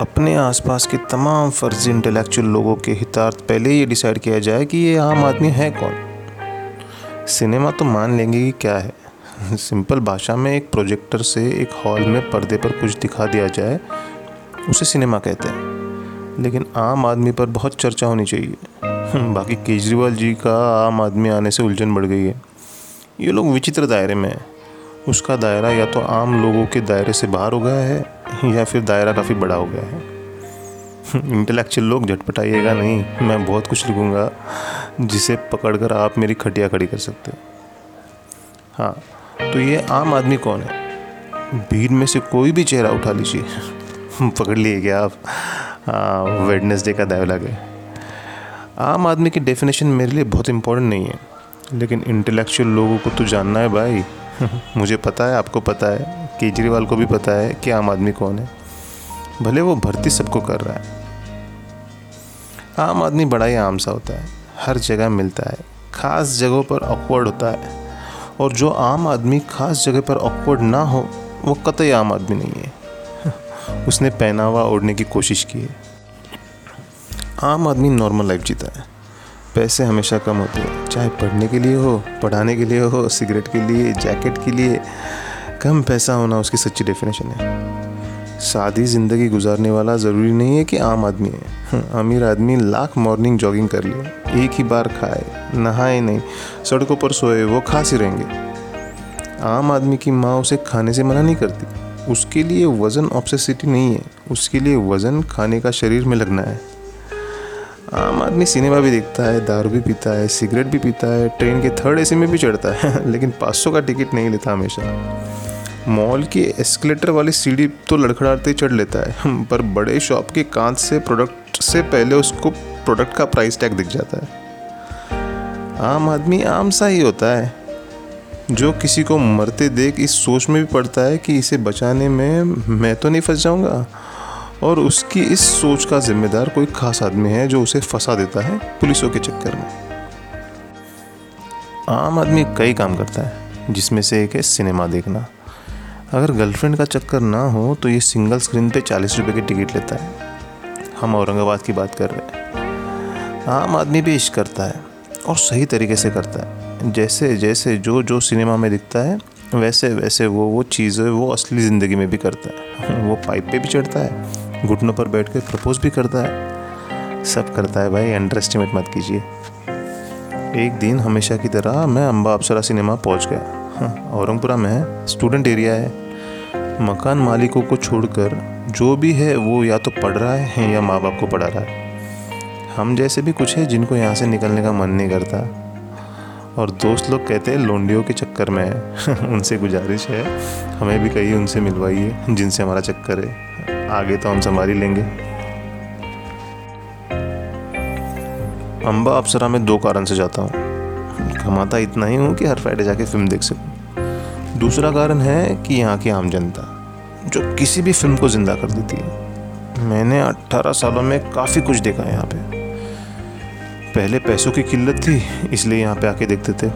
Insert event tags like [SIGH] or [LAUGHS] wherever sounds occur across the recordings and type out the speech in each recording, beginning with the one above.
अपने आसपास के तमाम फर्जी इंटेलेक्चुअल लोगों के हितार्थ पहले ये डिसाइड किया जाए कि ये आम आदमी है कौन? सिनेमा तो मान लेंगे कि क्या है। सिंपल भाषा में एक प्रोजेक्टर से एक हॉल में पर्दे पर कुछ दिखा दिया जाए, उसे सिनेमा कहते हैं। लेकिन आम आदमी पर बहुत चर्चा होनी चाहिए। [LAUGHS] बाकी केजरीवाल जी का आम आदमी आने से उलझन बढ़ गई है। ये लोग विचित्र दायरे में हैं। उसका दायरा या तो आम लोगों के दायरे से बाहर हो गया है, या फिर दायरा काफ़ी बड़ा हो गया है। इंटेलेक्चुअल लोग झटपटाइएगा नहीं, मैं बहुत कुछ लिखूँगा, जिसे पकड़कर आप मेरी खटिया खड़ी कर सकते हो। हाँ तो ये आम आदमी कौन है? भीड़ में से कोई भी चेहरा उठा लीजिए। पकड़ लिए आप? वेडनेसडे का डायलॉग है आम आदमी की डेफिनेशन मेरे लिए बहुत इम्पोर्टेंट नहीं है, लेकिन इंटेलेक्चुअल लोगों को तो जानना है भाई। [LAUGHS] मुझे पता है, आपको पता है, केजरीवाल को भी पता है कि आम आदमी कौन है। भले वो भर्ती सबको कर रहा है। आम आदमी बड़ा ही आम सा होता है, हर जगह मिलता है, ख़ास जगहों पर ऑकवर्ड होता है। और जो आम आदमी ख़ास जगह पर ऑकवर्ड ना हो, वो कतई आम आदमी नहीं है। [LAUGHS] उसने पहनावा ओढ़ने की कोशिश की है। आम आदमी नॉर्मल लाइफ जीता है। पैसे हमेशा कम होते हैं। चाहे पढ़ने के लिए हो पढ़ाने के लिए हो सिगरेट के लिए जैकेट के लिए कम पैसा होना उसकी सच्ची डेफिनेशन है। सादी ज़िंदगी गुजारने वाला ज़रूरी नहीं है कि आम आदमी है। हम्म, अमीर आदमी लाख मॉर्निंग जॉगिंग कर ले एक ही बार खाए नहाए नहीं सड़कों पर सोए वो खास ही रहेंगे। आम आदमी की माँ उसे खाने से मना नहीं करती। उसके लिए वज़न ऑब्सेसिटी नहीं है। उसके लिए वज़न खाने का शरीर में लगना है। आम आदमी सिनेमा भी देखता है, दारू भी पीता है, सिगरेट भी पीता है, ट्रेन के थर्ड एसी में भी चढ़ता है, [LAUGHS] लेकिन 500 का टिकट नहीं लेता हमेशा। मॉल की एस्केलेटर वाली सीढ़ी तो लड़खड़ाते चढ़ लेता है पर बड़े शॉप के कांच से प्रोडक्ट से पहले उसको प्रोडक्ट का प्राइस टैग दिख जाता है। आम आदमी आम सा ही होता है, जो किसी को मरते देख इस सोच में भी पड़ता है कि इसे बचाने में मैं तो नहीं फंस जाऊँगा। और उसकी इस सोच का जिम्मेदार कोई खास आदमी है जो उसे फंसा देता है पुलिसों के चक्कर में। आम आदमी कई काम करता है, जिसमें से एक है सिनेमा देखना। अगर गर्लफ्रेंड का चक्कर ना हो तो ये सिंगल स्क्रीन पे चालीस रुपए की टिकट लेता है। हम औरंगाबाद की बात कर रहे हैं। आम आदमी भी इश्क करता है और सही तरीके से करता है। जैसे जैसे जो जो सिनेमा में दिखता है, वैसे वैसे वो वो चीज़ें वो असली ज़िंदगी में भी करता है। वो पाइप पे भी चढ़ता है। घुटनों पर बैठ कर प्रपोज भी करता है। सब करता है भाई अंडर एस्टिमेट मत कीजिए। एक दिन हमेशा की तरह मैं अम्बा अप्सरा सिनेमा पहुँच गया। हाँ, औरंगपुरा में स्टूडेंट एरिया है। मकान मालिकों को छोड़कर जो भी है वो या तो पढ़ रहा है या माँ बाप को पढ़ा रहा है। हम जैसे भी कुछ है जिनको यहाँ से निकलने का मन नहीं करता। और दोस्त लोग कहते हैं, लोंडियों के चक्कर में है। [LAUGHS] उनसे गुजारिश है, हमें भी कहीं उनसे मिलवाइए, जिनसे हमारा चक्कर है। आगे तो हम संभाल ही लेंगे। अम्बा अप्सरा में दो कारण से जाता हूँ। कमाता इतना ही हूँ कि हर फ्राइडे जाके फ़िल्म देख सकूँ। दूसरा कारण है कि यहाँ की आम जनता, जो किसी भी फ़िल्म को ज़िंदा कर देती है। मैंने 18 सालों में काफ़ी कुछ देखा है यहाँ पे। पहले पैसों की किल्लत थी, इसलिए यहाँ पे आके देखते थे।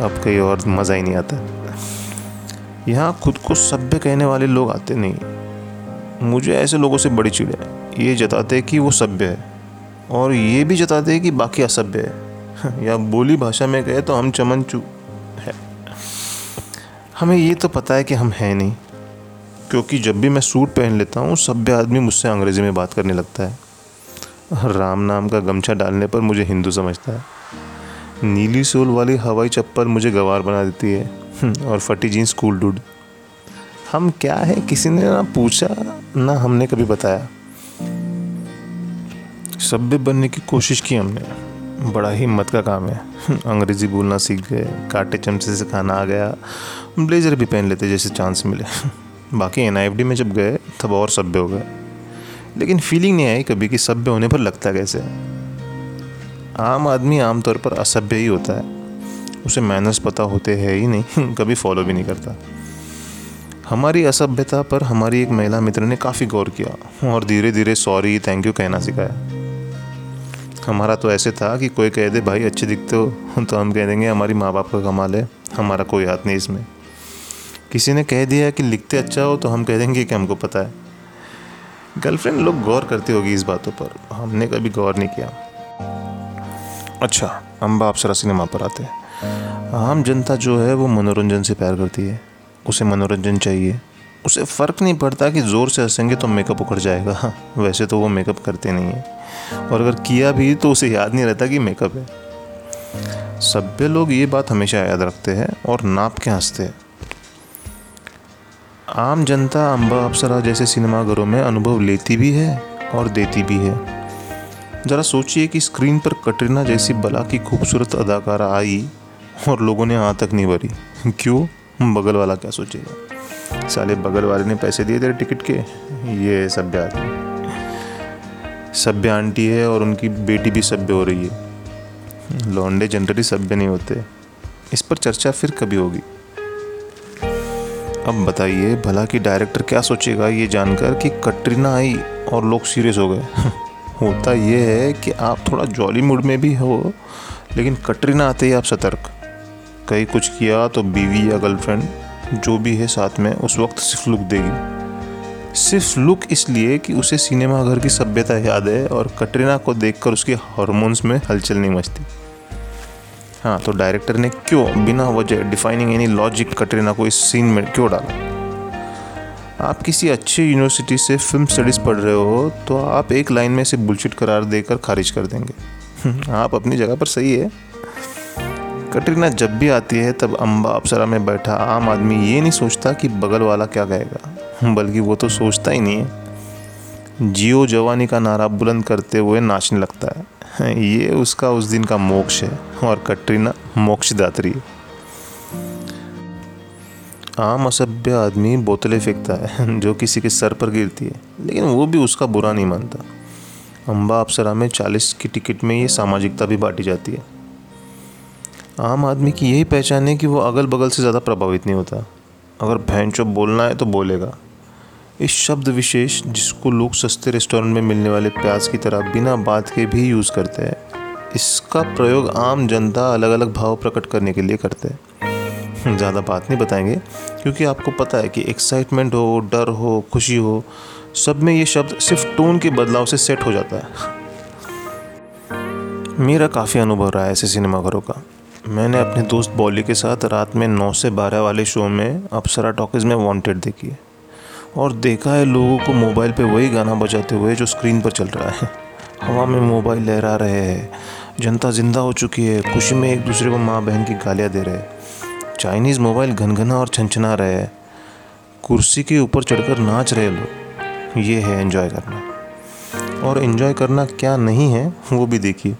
अब कहीं और मज़ा ही नहीं आता। यहाँ खुद को सभ्य कहने वाले लोग आते नहीं। मुझे ऐसे लोगों से बड़ी चिड़ है। ये जताते कि वो सभ्य है। और ये भी जताते हैं कि बाकी असभ्य है। [LAUGHS] या बोली भाषा में कहे तो हम चमनचू है। हमें ये तो पता है कि हम हैं नहीं। क्योंकि जब भी मैं सूट पहन लेता हूँ, सभ्य आदमी मुझसे अंग्रेज़ी में बात करने लगता है। राम नाम का गमछा डालने पर मुझे हिंदू समझता है। नीली सोल वाली हवाई चप्पल मुझे गवार बना देती है। और फटी जीन्स स्कूल डूड। हम क्या है? किसी ने ना पूछा, ना हमने कभी बताया। सभ्य बनने की कोशिश की हमने। बड़ा ही हिम्मत का काम है। अंग्रेज़ी बोलना सीख गए, काटे चमचे से खाना आ गया, ब्लेजर भी पहन लेते जैसे चांस मिले। बाकी एन में जब गए, तब और सभ्य हो गए। लेकिन फीलिंग नहीं आई कभी कि सभ्य होने पर लगता कैसे आम आदमी आमतौर पर असभ्य ही होता है। उसे मैनर्स पता होते हैं ही नहीं, [LAUGHS] कभी फॉलो भी नहीं करता। हमारी असभ्यता पर हमारी एक महिला मित्र ने काफ़ी गौर किया और धीरे धीरे सॉरी थैंक यू कहना सिखाया। हमारा तो ऐसे था कि कोई कह दे, भाई, अच्छे दिखते हो तो हम कह देंगे, हमारी माँ बाप का कमाल है, हमारा कोई हाथ नहीं इसमें। किसी ने कह दिया कि लिखते अच्छा हो तो हम कह देंगे कि हमको पता है। गर्लफ्रेंड लोग गौर करती होगी इस बातों पर। हमने कभी गौर नहीं किया। अच्छा अम्बा अप्सरा सिनेमा पर आते हैं। आम जनता जो है, वो मनोरंजन से प्यार करती है। उसे मनोरंजन चाहिए। उसे फ़र्क नहीं पड़ता कि ज़ोर से हंसेंगे तो मेकअप उखड़ जाएगा। वैसे तो वो मेकअप करते नहीं है। और अगर किया भी तो उसे याद नहीं रहता कि मेकअप है। सभ्य लोग ये बात हमेशा याद रखते हैं और नाप के हँसते हैं। आम जनता अम्बा अप्सरा जैसे सिनेमाघरों में अनुभव लेती भी है और देती भी है। ज़रा सोचिए कि स्क्रीन पर कटरीना जैसी बला की खूबसूरत अदाकारा आई और लोगों ने हाँ तक नहीं भरी। क्यों? बगल वाला क्या सोचेगा? साले बगल वाले ने पैसे दिए तेरे टिकट के? ये सभ्य आदमी। सभ्य आंटी है और उनकी बेटी भी सभ्य हो रही है। लौंडे जनरली सभ्य नहीं होते। इस पर चर्चा फिर कभी होगी। अब बताइए, भला कि डायरेक्टर क्या सोचेगा ये जानकर कि कटरीना आई और लोग सीरियस हो गए? [LAUGHS] होता ये है कि आप थोड़ा जॉली मूड में भी हो, लेकिन कटरीना आते ही आप सतर्क। कहीं कुछ किया तो बीवी या गर्लफ्रेंड जो भी है साथ में, उस वक्त सिर्फ़ लुक देगी। सिर्फ़ लुक इसलिए कि उसे सिनेमा घर की सभ्यता याद है और कटरीना को देखकर उसके हार्मोन्स में हलचल नहीं मचती। हाँ तो डायरेक्टर ने क्यों बिना वजह डिफाइनिंग एनी लॉजिक कटरीना को इस सीन में क्यों डाला? आप किसी अच्छी यूनिवर्सिटी से फ़िल्म स्टडीज़ पढ़ रहे हो तो आप एक लाइन में से बुलशिट करार देकर खारिज कर देंगे। आप अपनी जगह पर सही है। कटरीना जब भी आती है, तब अम्बा अप्सरा में बैठा। आम आदमी ये नहीं सोचता कि बगल वाला क्या कहेगा। बल्कि वो तो सोचता ही नहीं है। जियो जवानी का नारा बुलंद करते हुए नाचने लगता है। ये उसका उस दिन का मोक्ष है और कटरीना मोक्षदात्री है। आम असभ्य आदमी बोतलें फेंकता है, जो किसी के सर पर गिरती है, लेकिन वो भी उसका बुरा नहीं मानता। अम्बा अप्सरा में चालीस की टिकट में ये सामाजिकता भी बांटी जाती है। आम आदमी की यही पहचान है कि वो अगल बगल से ज़्यादा प्रभावित नहीं होता। अगर भैन बोलना है तो बोलेगा। इस शब्द विशेष जिसको लोग सस्ते रेस्टोरेंट में मिलने वाले प्याज की तरह बिना बात के भी यूज़ करते हैं, इसका प्रयोग आम जनता अलग अलग भाव प्रकट करने के लिए करते हैं। ज़्यादा बात नहीं बताएँगे, क्योंकि आपको पता है कि एक्साइटमेंट हो, डर हो, खुशी हो, सब में ये शब्द सिर्फ़ टोन के बदलाव से सेट हो जाता है। मेरा काफ़ी अनुभव रहा है ऐसे सिनेमाघरों का। मैंने अपने दोस्त बॉली के साथ रात में नौ से बारह वाले शो में अप्सरा टॉकीज़ में वांटेड देखी है। और देखा है लोगों को मोबाइल पे वही गाना बजाते हुए जो स्क्रीन पर चल रहा है। हवा में मोबाइल लहरा रहे हैं। जनता ज़िंदा हो चुकी है। खुशी में एक दूसरे को माँ बहन की गालियाँ दे रहे हैं। चाइनीज़ मोबाइल घनघना और छनछना रहे हैं। कुर्सी के ऊपर चढ़कर नाच रहे लोग। ये है एंजॉय करना। और एंजॉय करना क्या नहीं है, वो भी देखिए।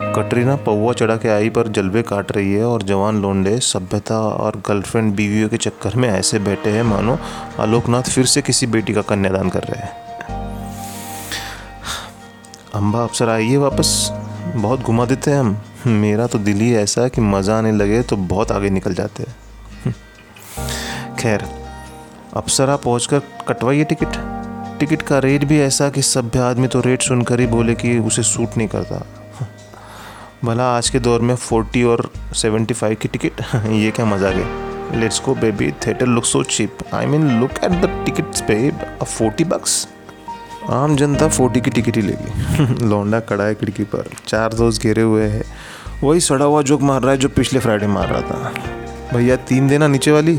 कटरीना पौवा चढ़ा के आई पर जलवे काट रही है और जवान लोंडे, सभ्यता और गर्लफ्रेंड बीवियों के चक्कर में ऐसे बैठे हैं, मानो आलोकनाथ फिर से किसी बेटी का कन्यादान कर रहे हैं। अम्बा अफसर आइए वापस। बहुत घुमा देते हैं हम। मेरा तो दिल ही ऐसा है कि मज़ा आने लगे तो बहुत आगे निकल जाते हैं। खैर अप्सरा पहुँच कर कटवाइए टिकट। टिकट का रेट भी ऐसा कि सभ्य आदमी तो रेट सुनकर ही बोले कि उसे सूट नहीं करता। भला आज के दौर में फोर्टी और सेवेंटी फाइव की टिकट, [LAUGHS] ये क्या मज़ा है let's go baby theatre look so cheap I mean look at the tickets पे फोर्टी बक्स आम जनता फोर्टी की टिकट ही लेगी। [LAUGHS] लौंडा कड़ा है खिड़की पर। चार दोस्त घेरे हुए हैं। वही सड़ा हुआ जोक मार रहा है जो पिछले फ्राइडे मार रहा था। भैया, तीन देना नीचे वाली?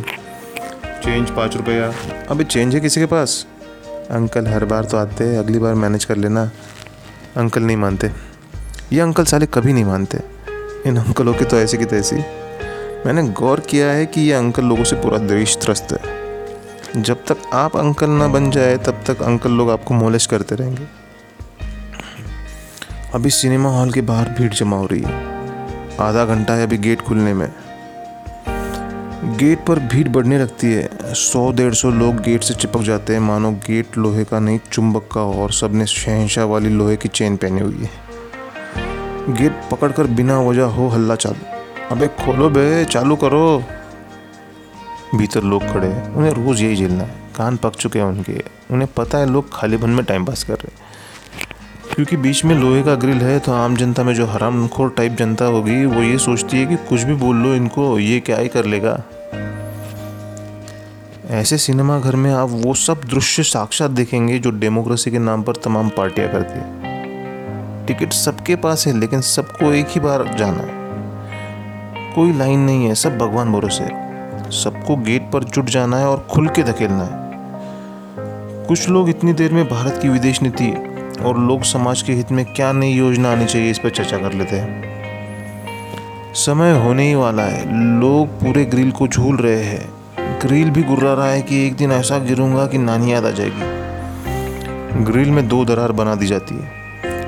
चेंज पाँच रुपया। अभी चेंज है किसी के पास? अंकल हर बार तो आते हैं, अगली बार मैनेज कर लेना। अंकल नहीं मानते। ये अंकल साले कभी नहीं मानते। इन अंकलों की तो ऐसी की तैसी। मैंने गौर किया है कि ये अंकल लोगों से पूरा देश त्रस्त है। जब तक आप अंकल ना बन जाए, तब तक अंकल लोग आपको मोलिश करते रहेंगे। अभी सिनेमा हॉल के बाहर भीड़ जमा हो रही है। आधा घंटा है अभी गेट खुलने में। गेट पर भीड़ बढ़ने लगती है। सौ, डेढ़ सौ लोग गेट से चिपक जाते हैं। मानो गेट लोहे का नहीं, चुंबक का, और सबने शहनशाह वाली लोहे की चेन पहनी हुई है। गेट पकड़कर बिना वजह हो हल्ला चालू। अबे खोलो बे, चालू करो। भीतर लोग खड़े हैं। उन्हें रोज़ यही झेलना है। कान पक चुके हैं उनके। उन्हें पता है लोग खाली भन में टाइम पास कर रहे क्योंकि बीच में लोहे का ग्रिल है तो आम जनता में जो हराम खोर टाइप जनता होगी, वो ये सोचती है कि कुछ भी बोल लो इनको, ये क्या ही कर लेगा। ऐसे सिनेमा घर में आप वो सब दृश्य साक्षात देखेंगे जो डेमोक्रेसी के नाम पर तमाम पार्टियाँ करती है। टिकट सबके पास है, लेकिन सबको एक ही बार जाना है। कोई लाइन नहीं है, सब भगवान भरोसे सबको गेट पर जुट जाना है और खुल के धकेलना है। कुछ लोग इतनी देर में भारत की विदेश नीति और लोक समाज के हित में क्या नई योजना आनी चाहिए, इस पर चर्चा कर लेते हैं। समय होने ही वाला है। लोग पूरे ग्रिल को झूल रहे हैं। ग्रिल भी गुर्रा रहा है कि एक दिन ऐसा गिरूँगा कि नानी याद आ जाएगी। ग्रिल में दो दरार बना दी जाती है।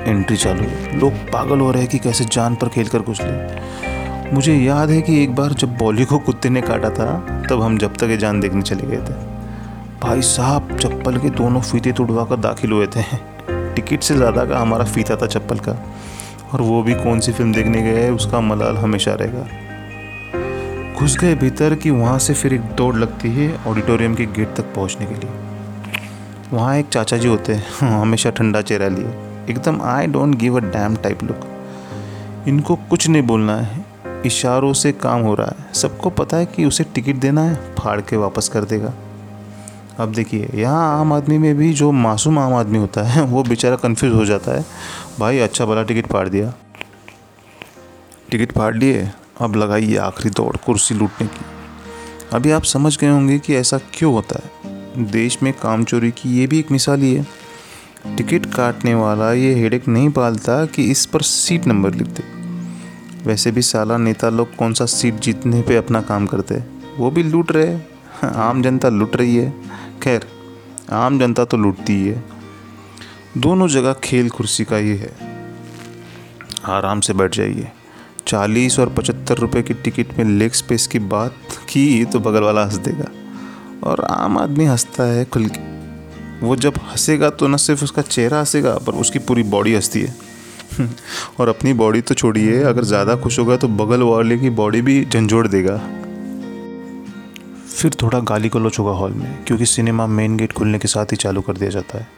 एंट्री चालू। लोग पागल हो रहे हैं कि कैसे जान पर खेल कर घुस ले मुझे याद है कि एक बार जब बॉली को कुत्ते ने काटा था तब हम जब तक ये जान देखने चले गए थे। भाई साहब चप्पल के दोनों फीते तुड़वा कर दाखिल हुए थे। टिकट से ज़्यादा का हमारा फीता था चप्पल का। और वो भी कौन सी फ़िल्म देखने गए उसका मलाल हमेशा रहेगा। घुस गए भीतर कि वहाँ से फिर एक दौड़ लगती है ऑडिटोरियम के गेट तक पहुँचने के लिए। वहाँ एक चाचा जी होते हाँ, हमेशा ठंडा चेहरा लिए। एकदम I don't give a damn type look इनको कुछ नहीं बोलना है, इशारों से काम हो रहा है। सबको पता है कि उसे टिकट देना है, फाड़ के वापस कर देगा। अब देखिए, यहाँ आम आदमी में भी जो मासूम आम आदमी होता है, वो बेचारा कन्फ्यूज़ हो जाता है। भाई अच्छा भला टिकट फाड़ दिया। टिकट फाड़ लिए, अब लगाइए आखिरी दौड़ कुर्सी लूटने की। अभी आप समझ गए होंगे कि ऐसा क्यों होता है। देश में काम चोरी की ये भी एक मिसाल ही है। टिकट काटने वाला ये हेडेक नहीं पालता कि इस पर सीट नंबर लिख दे वैसे भी साला नेता लोग कौन सा सीट जीतने पे अपना काम करते वो भी लूट रहे आम जनता लूट रही है। खैर, आम जनता तो लूटती ही है। दोनों जगह खेल कुर्सी का ही है। आराम से बैठ जाइए। चालीस और पचहत्तर रुपए की टिकट में लेग स्पेस की बात की तो बगल वाला हंस देगा। और आम आदमी हंसता है खुल के। वो जब हंसेगा तो न सिर्फ़ उसका चेहरा हंसेगा, पर उसकी पूरी बॉडी हंसती है। [LAUGHS] और अपनी बॉडी तो छोड़िए, अगर ज़्यादा खुश होगा तो बगल वाले की बॉडी भी झंझोड़ देगा। फिर थोड़ा गाली गलोच होगा हॉल में, क्योंकि सिनेमा मेन गेट खुलने के साथ ही चालू कर दिया जाता है।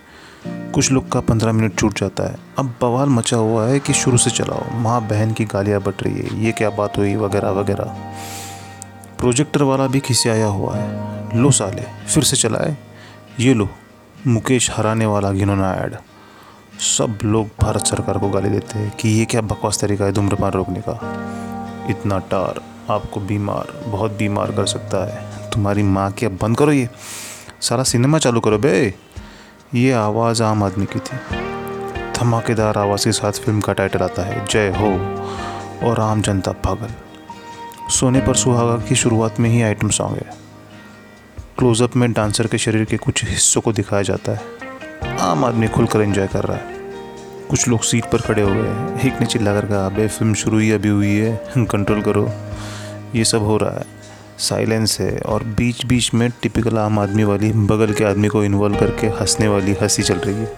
कुछ लोग का पंद्रह मिनट छूट जाता है। अब बवाल मचा हुआ है कि शुरू से चलाओ, माँ बहन की गालियाँ बट रही है, ये क्या बात हुई, वगैरह वगैरह। प्रोजेक्टर वाला भी खिसियाया हुआ है। लो साले, फिर से चलाए, ये लो। मुकेश हराने वाला घिनौना ऐड। सब लोग भारत सरकार को गाली देते हैं कि ये क्या बकवास तरीका है धूम्रपान रोकने का। इतना टार आपको बीमार, बहुत बीमार कर सकता है। तुम्हारी माँ की अब बंद करो ये। सारा सिनेमा चालू करो बे। ये आवाज़ आम आदमी की थी। धमाकेदार आवाज़ के साथ फ़िल्म का टाइटल आता है, जय हो, और आम जनता पागल। सोने पर सुहागा की शुरुआत में ही आइटम सॉन्ग है। क्लोजअप में डांसर के शरीर के कुछ हिस्सों को दिखाया जाता है। आम आदमी खुलकर एंजॉय कर रहा है। कुछ लोग सीट पर खड़े हो। गए एक ने चिल्ला कर कहा, अबे फ़िल्म शुरू ही अभी हुई है। कंट्रोल करो। ये सब हो रहा है। साइलेंस है और बीच बीच में टिपिकल आम आदमी वाली, बगल के आदमी को इन्वॉल्व करके हंसने वाली हँसी चल रही है।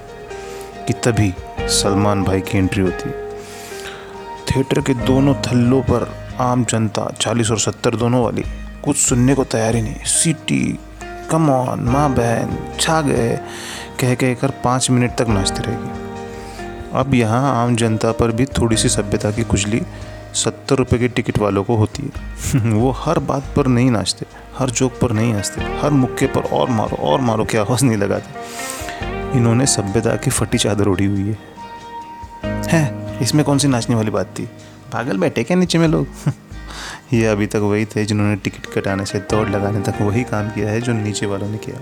कि तभी सलमान भाई की एंट्री होती। है थिएटर के दोनों थल्लों पर आम जनता, चालीस और सत्तर दोनों वाली, कुछ सुनने को तैयार ही नहीं। सीटी कम ऑन माँ बहन, छा गए। कह कह कर पाँच मिनट तक नाचती रहेगी। अब यहाँ आम जनता पर भी थोड़ी सी सभ्यता की खुजली सत्तर रुपये की टिकट वालों को होती है। [LAUGHS] वो हर बात पर नहीं नाचते, हर जोक पर नहीं हँसते, हर मुक्के पर और मारो और मारो क्या आवाज़ नहीं लगाते। इन्होंने सभ्यता की फटी चादर उड़ी हुई है। है, इसमें कौन सी नाचने वाली बात थी? पागल बैठे क्या नीचे में लोग? [LAUGHS] ये अभी तक वही थे जिन्होंने टिकट कटाने से दौड़ लगाने तक वही काम किया है जो नीचे वालों ने किया।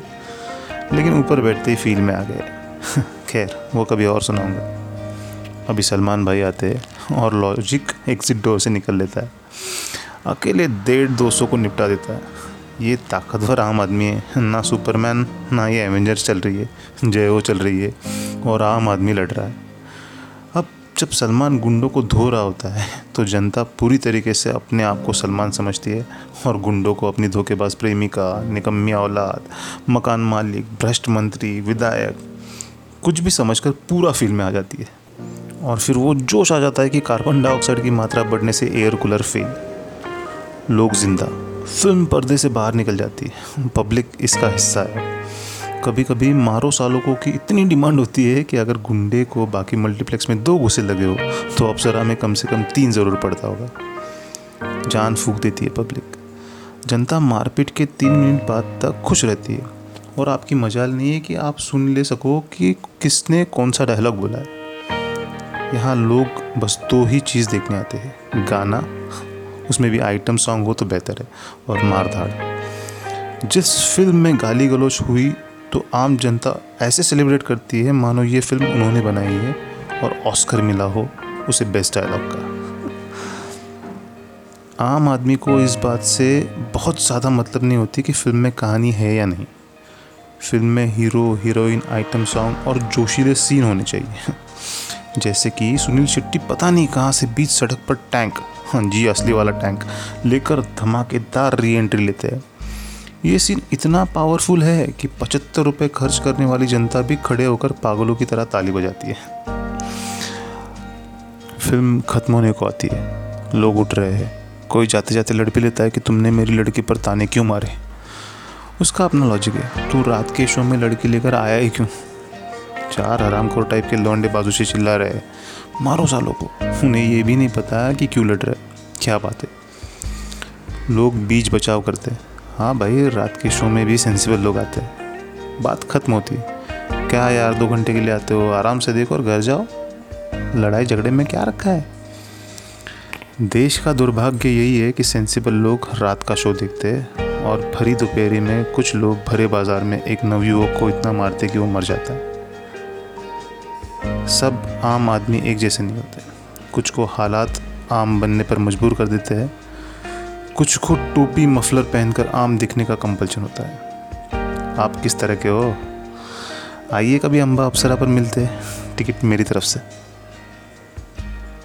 लेकिन ऊपर बैठते ही फ़ील्ड में आ गए। [LAUGHS] खैर, वो कभी और सुनाऊँगा। अभी सलमान भाई आते हैं और लॉजिक एग्जिट डोर से निकल लेता है। अकेले डेढ़ दो को निपटा देता है। ये ताकतवर आम आदमी है। ना सुपरमैन, ना ये एवेंजर्स चल रही है। जय वो चल रही है। और आम आदमी लड़ रहा है। जब सलमान गुंडों को धो रहा होता है तो जनता पूरी तरीके से अपने आप को सलमान समझती है और गुंडों को अपनी धोखेबाज प्रेमिका, निकम्मी औलाद, मकान मालिक, भ्रष्ट मंत्री, विधायक, कुछ भी समझकर पूरा फील में आ जाती है। और फिर वो जोश आ जाता है कि कार्बन डाइऑक्साइड की मात्रा बढ़ने से एयर कूलर फेल। लोग ज़िंदा, फ़िल्म पर्दे से बाहर निकल जाती है। पब्लिक इसका हिस्सा है। कभी कभी मारो सालों की इतनी डिमांड होती है कि अगर गुंडे को बाकी मल्टीप्लेक्स में दो घुसे लगे हो तो अप्सरा में कम से कम तीन ज़रूर पड़ता होगा। जान फूक देती है पब्लिक। जनता मारपीट के तीन मिनट बाद तक खुश रहती है। और आपकी मजाल नहीं है कि आप सुन ले सको कि किसने कौन सा डायलॉग बोला है। यहाँ लोग बस दो ही चीज़ देखने आते हैं। गाना, उसमें भी आइटम सॉन्ग हो तो बेहतर है, और मारधाड़। जिस फ़िल्म में गाली गलौज हुई तो आम जनता ऐसे सेलिब्रेट करती है, मानो ये फ़िल्म उन्होंने बनाई है और ऑस्कर मिला हो, उसे बेस्ट डायलॉग का। आम आदमी को इस बात से बहुत ज़्यादा मतलब नहीं होती कि फ़िल्म में कहानी है या नहीं। फ़िल्म में हीरो हीरोइन आइटम सॉन्ग और जोशीले सीन होने चाहिए। जैसे कि सुनील शेट्टी पता नहीं कहाँ से बीच सड़क पर टैंक हाँ जी, असली वाला टैंक लेकर धमाकेदार री एंट्री लेते हैं। ये सीन इतना पावरफुल है कि पचहत्तर रुपये खर्च करने वाली जनता भी खड़े होकर पागलों की तरह ताली बजाती है। फ़िल्म खत्म होने को आती है। लोग उठ रहे हैं। कोई जाते जाते लड़ भी लेता है कि तुमने मेरी लड़की पर ताने क्यों मारे? उसका अपना लॉजिक है। तू रात के शो में लड़की लेकर आया ही क्यों? चार आराम हरामखोर टाइप के लौंडे बाजू से चिल्ला रहे मारो सालों को। उन्हें ये भी नहीं पता कि क्यों लड़ रहे क्या बात है? लोग बीच बचाव करते हाँ। भाई, रात के शो में भी सेंसिबल लोग आते हैं। बात खत्म होती। क्या यार, दो घंटे के लिए आते हो? आराम से देखो और घर जाओ। लड़ाई झगड़े में क्या रखा है? देश का दुर्भाग्य यही है कि सेंसिबल लोग रात का शो देखते हैं और भरी दोपहरी में कुछ लोग भरे बाज़ार में एक नवयुवक को इतना मारते कि वो मर जाता है। सब आम आदमी एक जैसे नहीं होते। कुछ को हालात आम बनने पर मजबूर कर देते हैं। कुछ को टोपी, मफलर पहनकर आम दिखने का कंपल्शन होता है। आप किस तरह के हो? आइए कभी अम्बा अप्सरा पर मिलते टिकट मेरी तरफ़ से।